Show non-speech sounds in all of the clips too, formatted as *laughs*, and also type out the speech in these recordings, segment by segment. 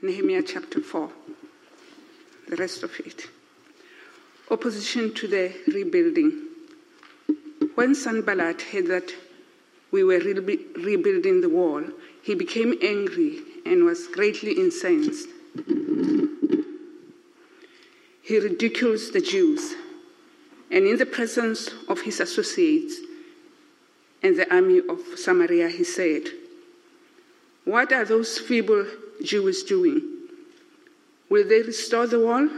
Nehemiah chapter 4, the rest of it. Opposition to the rebuilding. When Sanballat heard that we were re- rebuilding the wall, he became angry and was greatly incensed. He ridicules the Jews, and in the presence of his associates and the army of Samaria, he said, What are those feeble Jews doing? Will they restore the wall?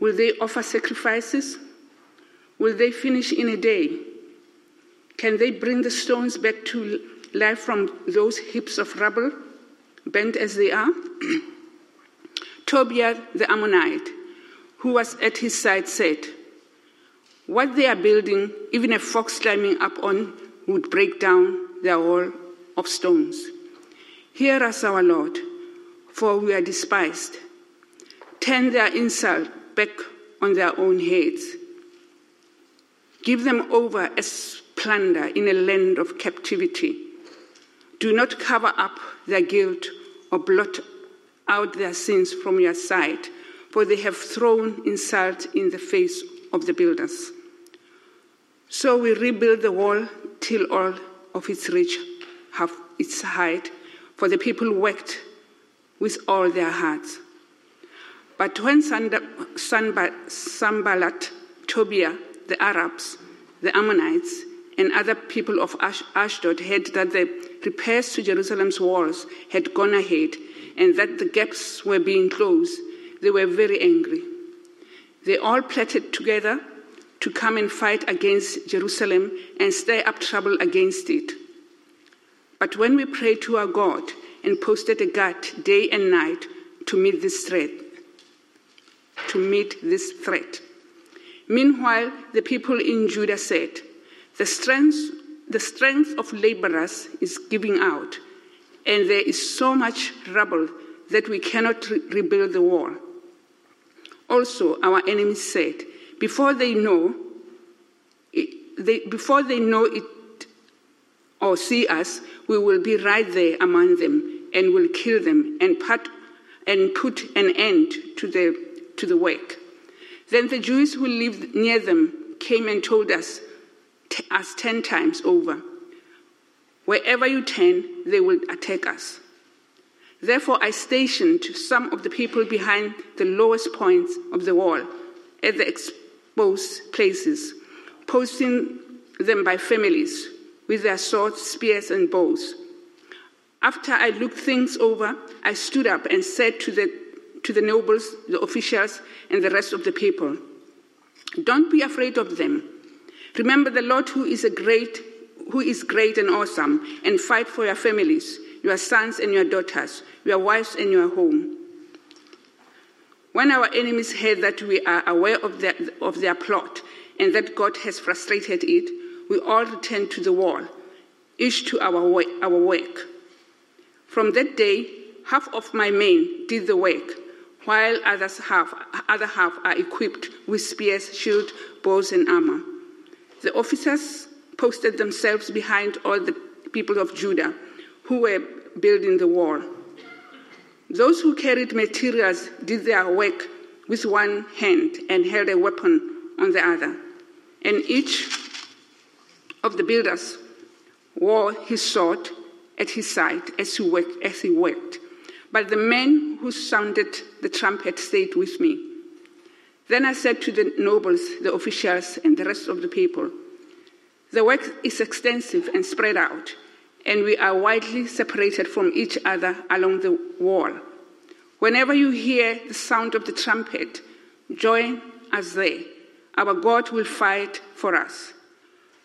Will they offer sacrifices? Will they finish in a day? Can they bring the stones back to life from those heaps of rubble, bent as they are? *clears throat* Tobiah the Ammonite, who was at his side, said, What they are building, even a fox climbing up on would break down their wall of stones. Hear us, our Lord, for we are despised. Turn their insult back on their own heads. Give them over as plunder in a land of captivity. Do not cover up their guilt or blot out their sins from your sight, for they have thrown insult in the face of the builders. So we rebuild the wall till all of its reach have its height, for the people worked with all their hearts. But when Sanballat, Tobiah, the Arabs, the Ammonites, and other people of Ashdod heard that the repairs to Jerusalem's walls had gone ahead and that the gaps were being closed, they were very angry. They all plotted together to come and fight against Jerusalem and stir up trouble against it. But when we prayed to our God and posted a guard day and night to meet this threat, to meet this threat. Meanwhile, the people in Judah said, the strength, the strength of laborers is giving out, and there is so much rubble that we cannot re- rebuild the wall. Also, our enemies said, before they know, it, they, before they know it or see us, we will be right there among them and will kill them and put, and put an end to the, to the work. Then the Jews who lived near them came and told us, us ten times over, Wherever you turn, they will attack us. Therefore, I stationed some of the people behind the lowest points of the wall at the exposed places, posting them by families with their swords, spears, and bows. After I looked things over, I stood up and said to the, to the nobles, the officials, and the rest of the people, Don't be afraid of them. Remember the Lord who is a great who is great and awesome, and fight for your families, your sons and your daughters, your wives and your home. When our enemies heard that we are aware of their, of their plot and that God has frustrated it, we all returned to the wall, each to our our work. From that day, half of my men did the work, while others half, other half are equipped with spears, shield, bows, and armor. The officers posted themselves behind all the people of Judah who were building the wall. Those who carried materials did their work with one hand and held a weapon on the other. And each of the builders wore his sword at his side as he worked. As he worked. But the men who sounded the trumpet stayed with me. Then I said to the nobles, the officials, and the rest of the people, The work is extensive and spread out, and we are widely separated from each other along the wall. Whenever you hear the sound of the trumpet, join us there. Our God will fight for us.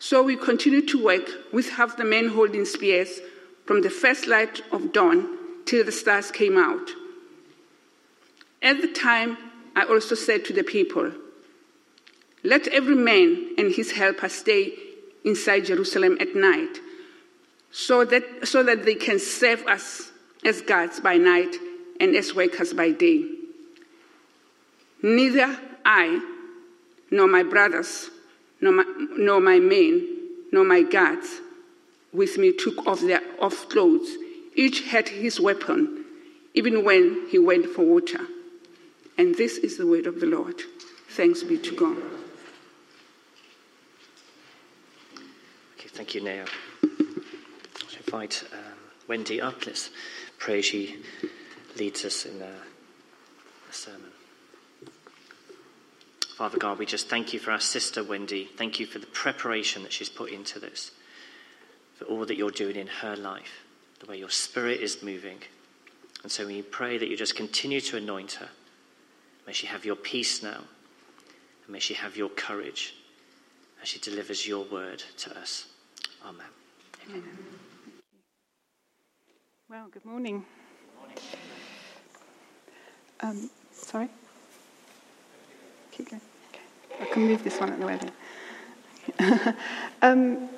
So we continued to work with half the men holding spears from the first light of dawn till the stars came out. At the time, I also said to the people, Let every man and his helper stay inside Jerusalem at night, so that, so that they can serve us as guards by night and as workers by day. Neither I, nor my brothers, nor my, nor my men, nor my guards with me took off their off clothes. Each had his weapon. even when he went for water. And this is the word of the Lord. Thanks be to God. Okay, thank you, Neo. I'll invite um, Wendy up. Let's pray she leads us in a, the sermon. Father God, we just thank you for our sister Wendy. Thank you for the preparation that she's put into this, for all that you're doing in her life, the way your spirit is moving. And so we pray that you just continue to anoint her. May she have your peace now, and may she have your courage as she delivers your word to us. Amen. Amen. Well, good morning. Um, sorry? Keep going. I can move this one at the way. *laughs* um,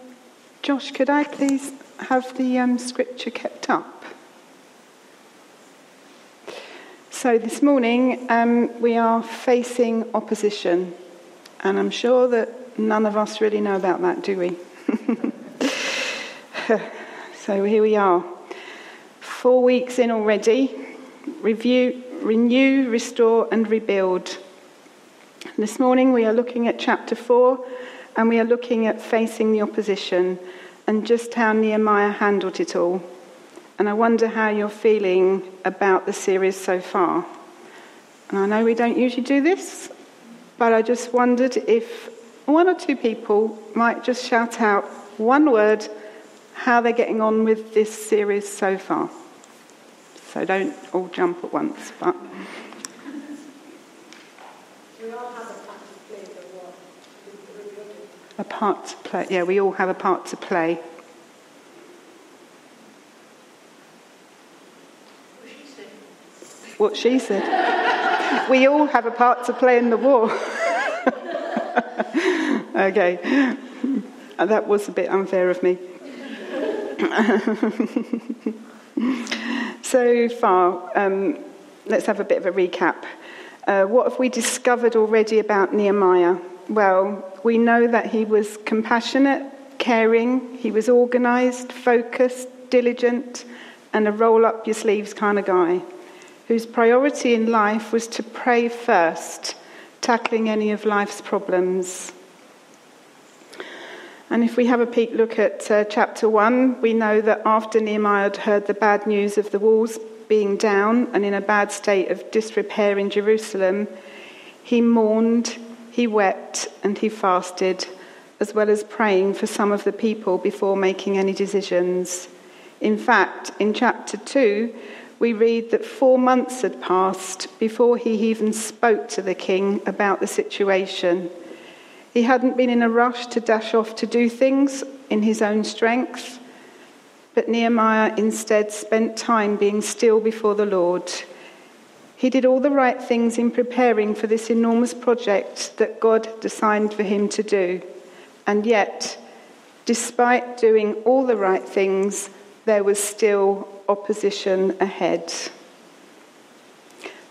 Josh, could I please have the um, scripture kept up? So, this morning um, we are facing opposition, and I'm sure that none of us really know about that, do we? *laughs* so, here we are. Four weeks in already. Review, renew, restore, and rebuild. This morning we are looking at chapter 4 and we are looking at facing the opposition and just how Nehemiah handled it all. And I wonder how you're feeling about the series so far. And I know we don't usually do this, but I just wondered if one or two people might just shout out one word how they're getting on with this series so far. So don't all jump at once, but. A part to play. Yeah, we all have a part to play. What she said. we all have a part to play in the war. *laughs* okay. That was a bit unfair of me. *laughs* so far, um, let's have a bit of a recap. Uh, what have we discovered already about Nehemiah? Well, we know that he was compassionate, caring, he was organised, focused, diligent, and a roll up your sleeves kind of guy whose priority in life was to pray first, tackling any of life's problems. And if we have a peek look at uh, chapter 1, we know that after Nehemiah had heard the bad news of the walls being down and in a bad state of disrepair in Jerusalem, he mourned, he wept, and he fasted, as well as praying for some of the people before making any decisions. In fact, in chapter 2, we read that four months had passed before he even spoke to the king about the situation. He hadn't been in a rush to dash off to do things in his own strength, but Nehemiah instead spent time being still before the Lord. He did all the right things in preparing for this enormous project that God designed for him to do. And yet, despite doing all the right things, there was still opposition ahead.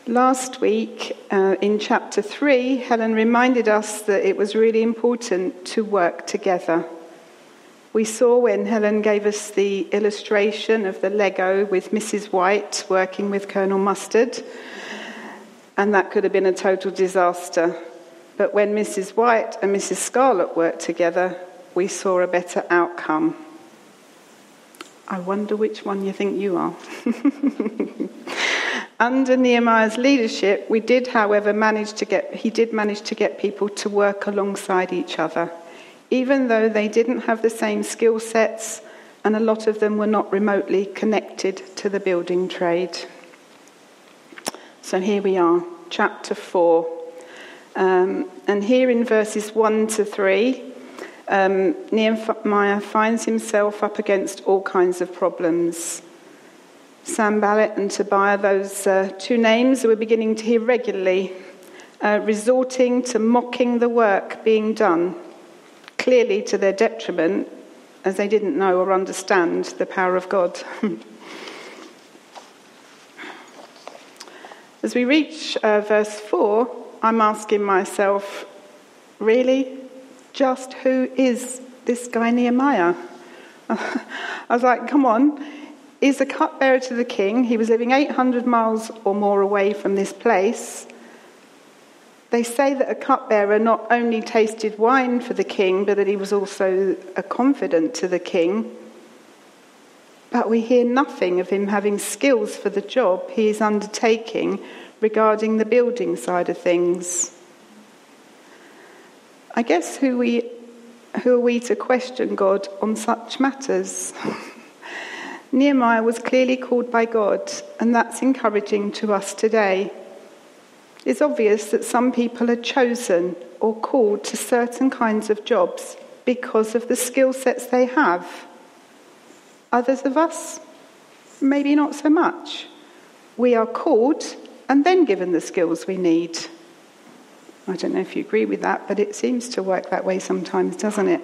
Last week, uh, in chapter 3, Helen reminded us that it was really important to work together. We saw when Helen gave us the illustration of the Lego with Mrs. White working with Colonel Mustard, and that could have been a total disaster. But when Mrs. White and Mrs. Scarlett worked together, we saw a better outcome. I wonder which one you think you are. *laughs* Under Nehemiah's leadership, we did, however, manage to get, he did manage to get people to work alongside each other, even though they didn't have the same skill sets and a lot of them were not remotely connected to the building trade. So here we are, chapter 4. Um, and here in verses 1 to 3, um, Nehemiah finds himself up against all kinds of problems. Sanballat and Tobiah, those uh, two names we're beginning to hear regularly, uh, resorting to mocking the work being done, clearly to their detriment, as they didn't know or understand the power of God. *laughs* as we reach uh, verse 4, I'm asking myself, really? Just who is this guy Nehemiah? *laughs* I was like, come on is a cupbearer to the king. He was living 800 miles or more away from this place. They say that a cupbearer not only tasted wine for the king, but that he was also a confidant to the king. But we hear nothing of him having skills for the job he is undertaking regarding the building side of things. I guess who we who are we to question God on such matters? *laughs* Nehemiah was clearly called by God, and that's encouraging to us today. It's obvious that some people are chosen or called to certain kinds of jobs because of the skill sets they have. Others of us, maybe not so much. We are called and then given the skills we need. I don't know if you agree with that, but it seems to work that way sometimes, doesn't it?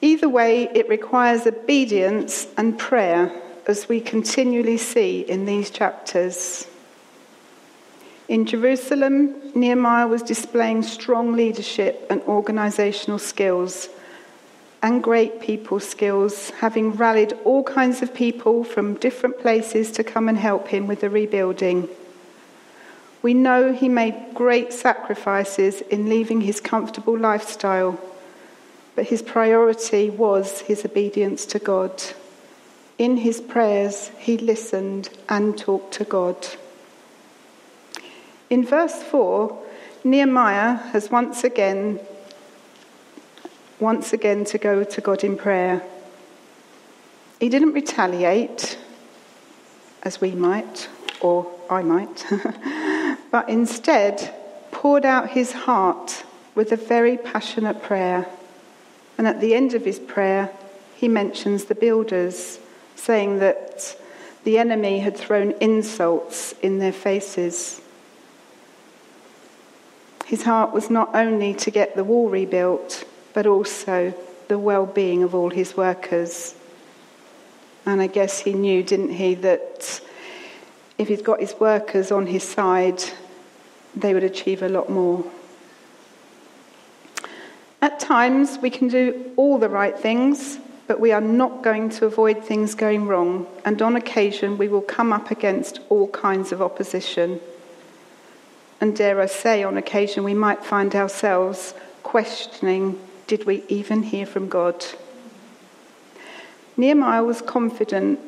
Either way, it requires obedience and prayer, as we continually see in these chapters. In Jerusalem, Nehemiah was displaying strong leadership and organizational skills and great people skills, having rallied all kinds of people from different places to come and help him with the rebuilding. We know he made great sacrifices in leaving his comfortable lifestyle, but his priority was his obedience to God. In his prayers, he listened and talked to God. In verse 4, Nehemiah has once again once again to go to God in prayer. He didn't retaliate as we might or I might. *laughs* but instead poured out his heart with a very passionate prayer. And at the end of his prayer, he mentions the builders, saying that the enemy had thrown insults in their faces. His heart was not only to get the wall rebuilt, but also the well being of all his workers. And I guess he knew, didn't he, that if he's got his workers on his side, they would achieve a lot more. At times, we can do all the right things, but we are not going to avoid things going wrong, and on occasion, we will come up against all kinds of opposition. And dare I say, on occasion, we might find ourselves questioning did we even hear from God? Nehemiah was confident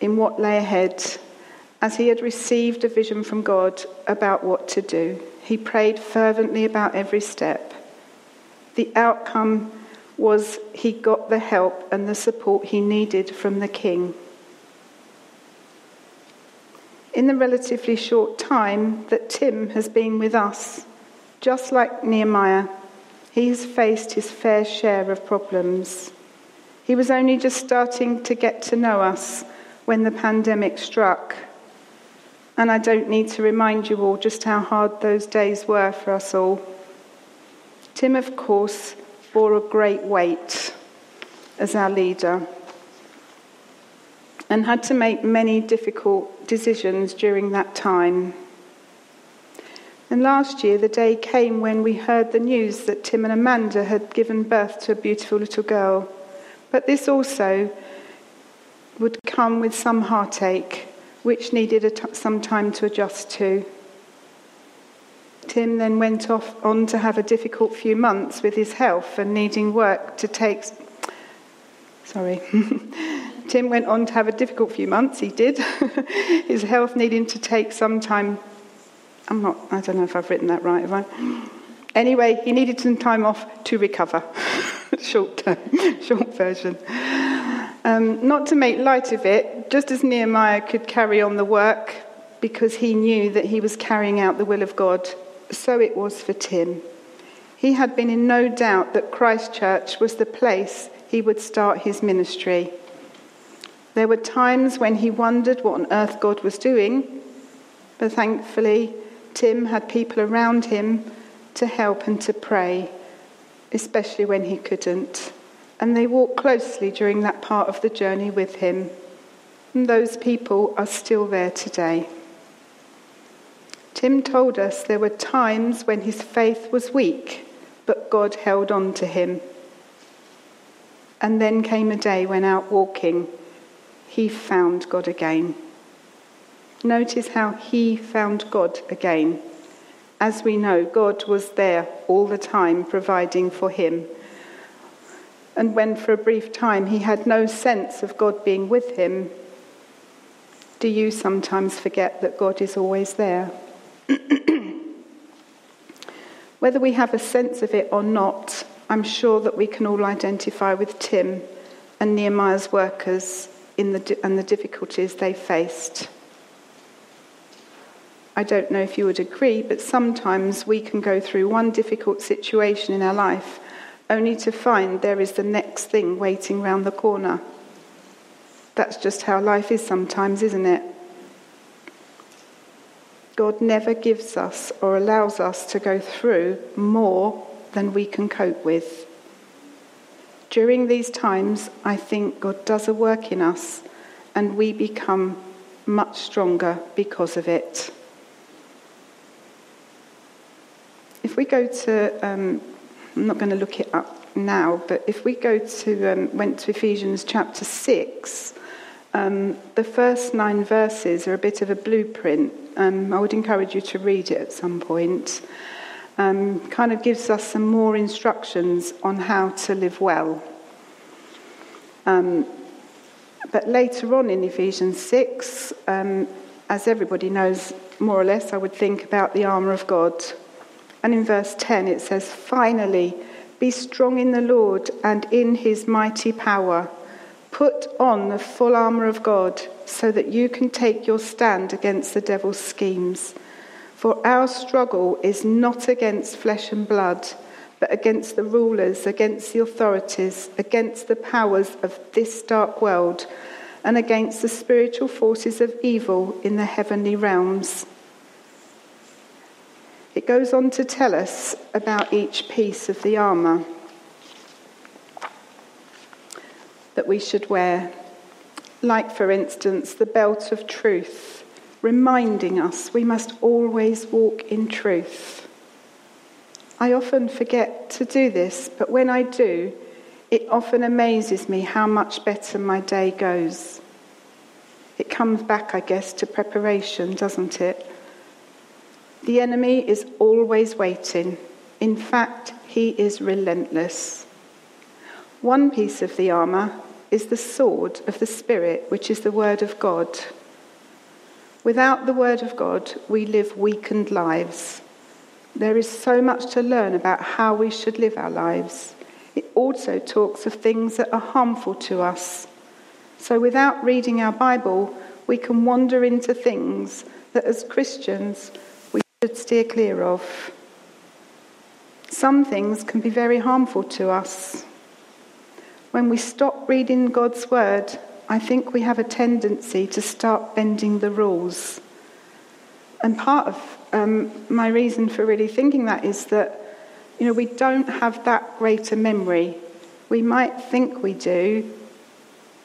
in what lay ahead as he had received a vision from God about what to do. He prayed fervently about every step. The outcome was he got the help and the support he needed from the king. In the relatively short time that Tim has been with us, just like Nehemiah, he has faced his fair share of problems. He was only just starting to get to know us when the pandemic struck and I don't need to remind you all just how hard those days were for us all. Tim, of course, bore a great weight as our leader and had to make many difficult decisions during that time. And last year, the day came when we heard the news that Tim and Amanda had given birth to a beautiful little girl. But this also would come with some heartache which needed some time to adjust to. Tim then went off on to have a difficult few months with his health and needing work to take. Sorry. *laughs* Tim went on to have a difficult few months, he did. *laughs* his health needing to take some time. I'm not, I don't know if I've written that right, have I? Anyway, he needed some time off to recover. *laughs* short term, *laughs* short version. Um, not to make light of it, just as Nehemiah could carry on the work because he knew that he was carrying out the will of God, so it was for Tim. He had been in no doubt that Christchurch was the place he would start his ministry. There were times when he wondered what on earth God was doing, but thankfully, Tim had people around him to help and to pray, especially when he couldn't and they walked closely during that part of the journey with him. And those people are still there today. Tim told us there were times when his faith was weak, but God held on to him. And then came a day when out walking, he found God again. Notice how he found God again. As we know, God was there all the time providing for him. And when for a brief time he had no sense of God being with him, do you sometimes forget that God is always there? *clears throat* Whether we have a sense of it or not, I'm sure that we can all identify with Tim and Nehemiah's workers in the, and the difficulties they faced. I don't know if you would agree, but sometimes we can go through one difficult situation in our life only to find there is the next thing waiting round the corner. That's just how life is sometimes, isn't it? God never gives us or allows us to go through more than we can cope with. During these times, I think God does a work in us and we become much stronger because of it. If we go to, um, I'm not going to look it up now, but if we go to, um, went to Ephesians chapter 6, um, the first nine verses are a bit of a blueprint. Um, I would encourage you to read it at some point. Um, kind of gives us some more instructions on how to live well. Um, but later on in Ephesians 6, um, as everybody knows, more or less, I would think about the armour of God. And in verse 10, it says, Finally, be strong in the Lord and in his mighty power. Put on the full armour of God so that you can take your stand against the devil's schemes. For our struggle is not against flesh and blood, but against the rulers, against the authorities, against the powers of this dark world, and against the spiritual forces of evil in the heavenly realms. It goes on to tell us about each piece of the armour that we should wear. Like, for instance, the belt of truth, reminding us we must always walk in truth. I often forget to do this, but when I do, it often amazes me how much better my day goes. It comes back, I guess, to preparation, doesn't it? The enemy is always waiting. In fact, he is relentless. One piece of the armour is the sword of the Spirit, which is the Word of God. Without the Word of God, we live weakened lives. There is so much to learn about how we should live our lives. It also talks of things that are harmful to us. So, without reading our Bible, we can wander into things that as Christians should steer clear of. Some things can be very harmful to us. When we stop reading God's word, I think we have a tendency to start bending the rules. And part of um, my reason for really thinking that is that, you know, we don't have that great a memory. We might think we do,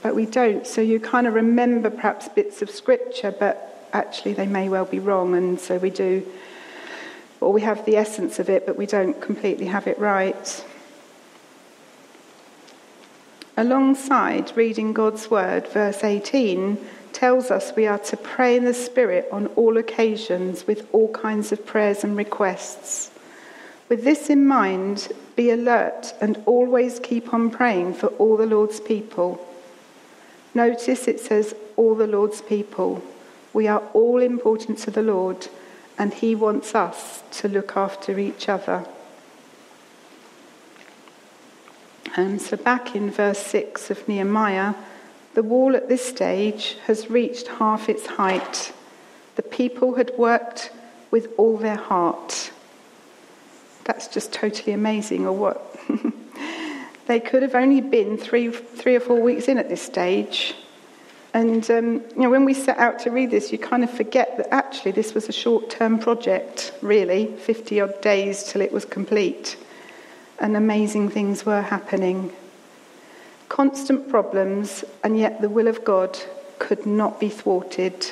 but we don't. So you kind of remember perhaps bits of scripture, but actually they may well be wrong, and so we do, or we have the essence of it, but we don't completely have it right. Alongside reading God's word, verse 18 tells us we are to pray in the Spirit on all occasions with all kinds of prayers and requests. With this in mind, be alert and always keep on praying for all the Lord's people. Notice it says all the Lord's people. We are all important to the Lord, and He wants us to look after each other. And so, back in verse 6 of Nehemiah, the wall at this stage has reached half its height. The people had worked with all their heart. That's just totally amazing, or what? *laughs* they could have only been three, three or four weeks in at this stage, and um, you know, when we set out to read this, you kind of forget that actually this was a short-term project, really, 50 odd days till it was complete, and amazing things were happening. Constant problems, and yet the will of God could not be thwarted.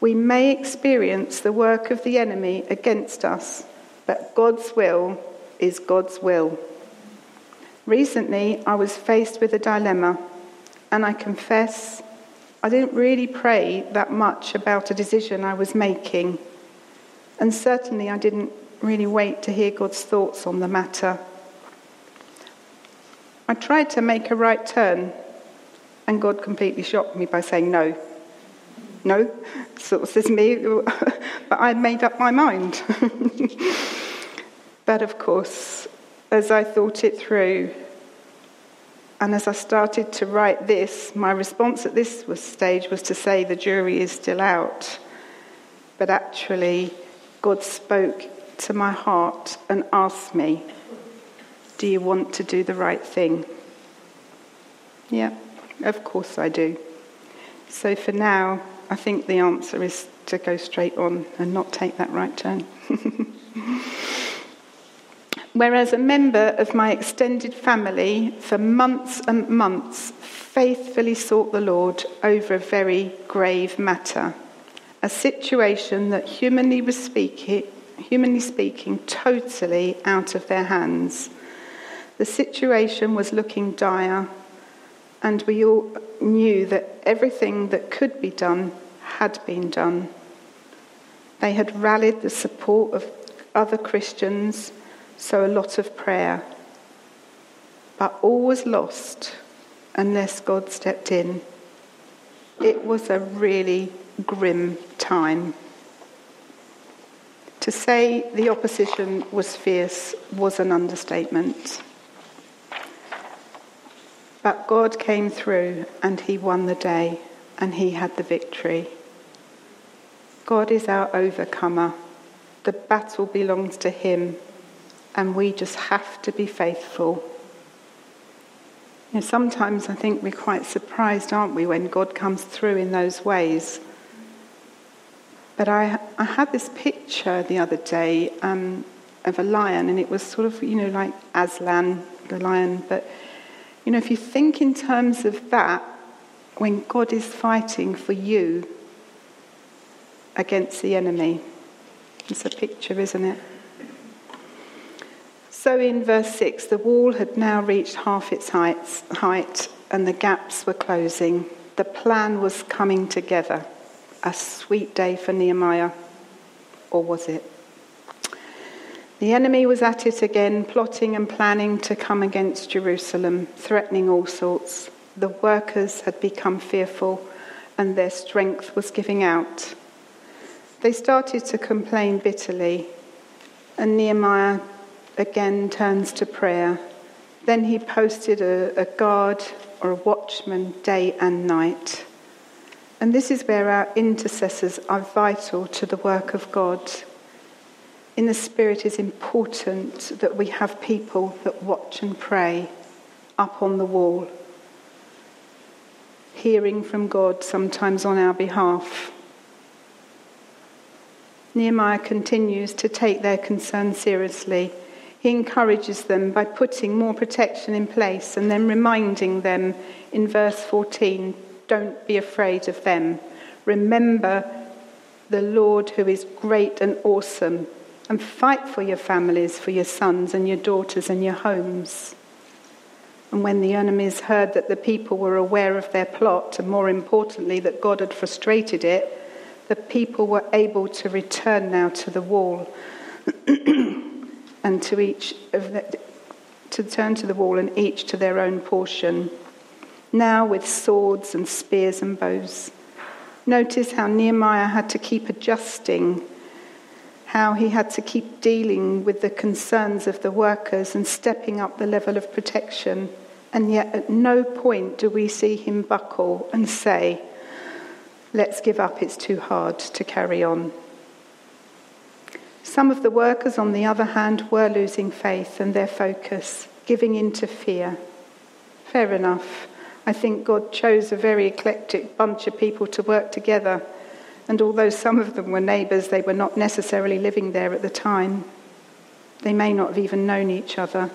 We may experience the work of the enemy against us, but God's will is God's will. Recently, I was faced with a dilemma, and I confess I didn't really pray that much about a decision I was making, and certainly I didn't really wait to hear God's thoughts on the matter. I tried to make a right turn, and God completely shocked me by saying no. No, *laughs* sort of says me, *laughs* but I made up my mind. *laughs* but of course, as I thought it through, and as I started to write this, my response at this stage was to say the jury is still out. But actually, God spoke to my heart and asked me, Do you want to do the right thing? Yeah, of course I do. So for now, I think the answer is to go straight on and not take that right turn. *laughs* Whereas a member of my extended family, for months and months, faithfully sought the Lord over a very grave matter, a situation that, humanly speaking, humanly speaking, totally out of their hands. The situation was looking dire, and we all knew that everything that could be done had been done. They had rallied the support of other Christians so a lot of prayer. But all was lost unless God stepped in. It was a really grim time. To say the opposition was fierce was an understatement. But God came through and he won the day and he had the victory. God is our overcomer. The battle belongs to him and we just have to be faithful. You know, sometimes I think we're quite surprised, aren't we, when God comes through in those ways. But I, I had this picture the other day um, of a lion, and it was sort of, you know, like Aslan, the lion. But, you know, if you think in terms of that, when God is fighting for you against the enemy, it's a picture, isn't it? So in verse 6, the wall had now reached half its height and the gaps were closing. The plan was coming together. A sweet day for Nehemiah. Or was it? The enemy was at it again, plotting and planning to come against Jerusalem, threatening all sorts. The workers had become fearful and their strength was giving out. They started to complain bitterly, and Nehemiah again turns to prayer. Then he posted a, a guard or a watchman day and night. And this is where our intercessors are vital to the work of God. In the Spirit, it's important that we have people that watch and pray up on the wall, hearing from God sometimes on our behalf. Nehemiah continues to take their concern seriously he encourages them by putting more protection in place and then reminding them in verse 14 don't be afraid of them. Remember the Lord who is great and awesome, and fight for your families, for your sons and your daughters and your homes. And when the enemies heard that the people were aware of their plot, and more importantly, that God had frustrated it, the people were able to return now to the wall. *clears throat* and to each of the, to turn to the wall and each to their own portion. Now with swords and spears and bows. Notice how Nehemiah had to keep adjusting, how he had to keep dealing with the concerns of the workers and stepping up the level of protection. And yet, at no point do we see him buckle and say, Let's give up, it's too hard to carry on. Some of the workers, on the other hand, were losing faith and their focus, giving in to fear. Fair enough. I think God chose a very eclectic bunch of people to work together, and although some of them were neighbours, they were not necessarily living there at the time. They may not have even known each other.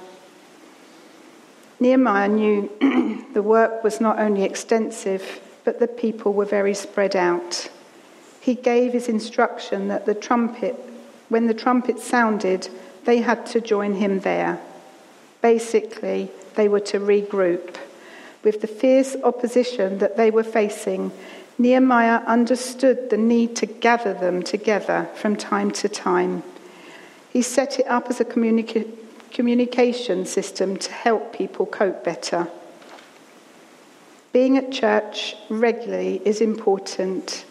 Nehemiah knew *clears throat* the work was not only extensive, but the people were very spread out. He gave his instruction that the trumpet when the trumpet sounded, they had to join him there. Basically, they were to regroup. With the fierce opposition that they were facing, Nehemiah understood the need to gather them together from time to time. He set it up as a communica- communication system to help people cope better. Being at church regularly is important.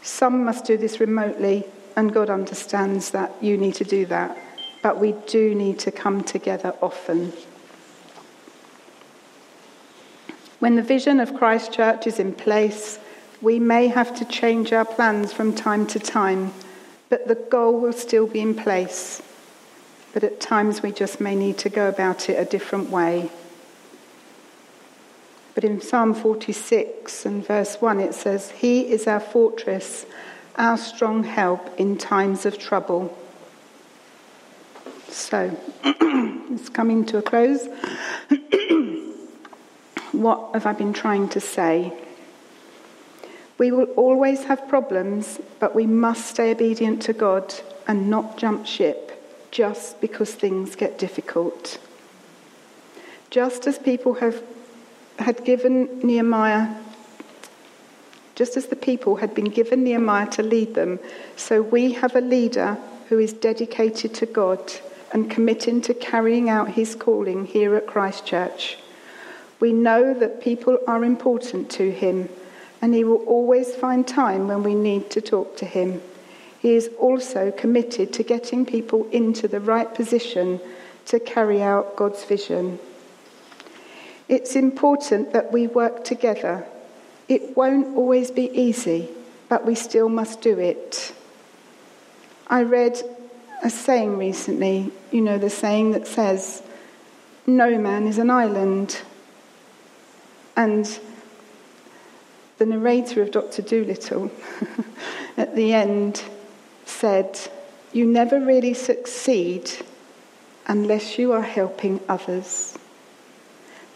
Some must do this remotely, and God understands that you need to do that. But we do need to come together often. When the vision of Christ Church is in place, we may have to change our plans from time to time, but the goal will still be in place. But at times we just may need to go about it a different way. But in Psalm 46 and verse 1, it says, He is our fortress, our strong help in times of trouble. So, *clears throat* it's coming to a close. *clears throat* what have I been trying to say? We will always have problems, but we must stay obedient to God and not jump ship just because things get difficult. Just as people have had given Nehemiah, just as the people had been given Nehemiah to lead them, so we have a leader who is dedicated to God and committing to carrying out his calling here at Christchurch. We know that people are important to him and he will always find time when we need to talk to him. He is also committed to getting people into the right position to carry out God's vision. It's important that we work together. It won't always be easy, but we still must do it. I read a saying recently, you know, the saying that says, No man is an island. And the narrator of Dr. Dolittle *laughs* at the end said, You never really succeed unless you are helping others.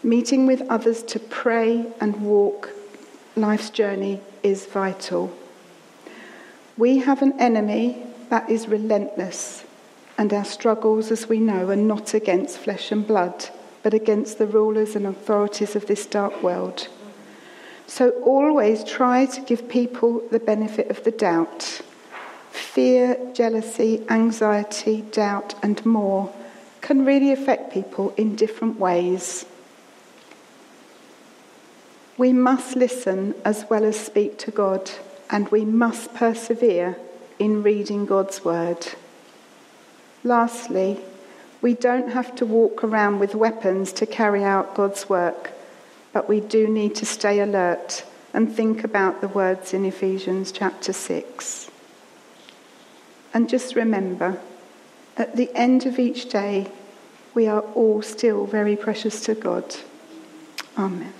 Meeting with others to pray and walk life's journey is vital. We have an enemy that is relentless, and our struggles, as we know, are not against flesh and blood, but against the rulers and authorities of this dark world. So always try to give people the benefit of the doubt. Fear, jealousy, anxiety, doubt, and more can really affect people in different ways. We must listen as well as speak to God, and we must persevere in reading God's Word. Lastly, we don't have to walk around with weapons to carry out God's work but we do need to stay alert and think about the words in Ephesians chapter 6. And just remember, at the end of each day, we are all still very precious to God. Amen.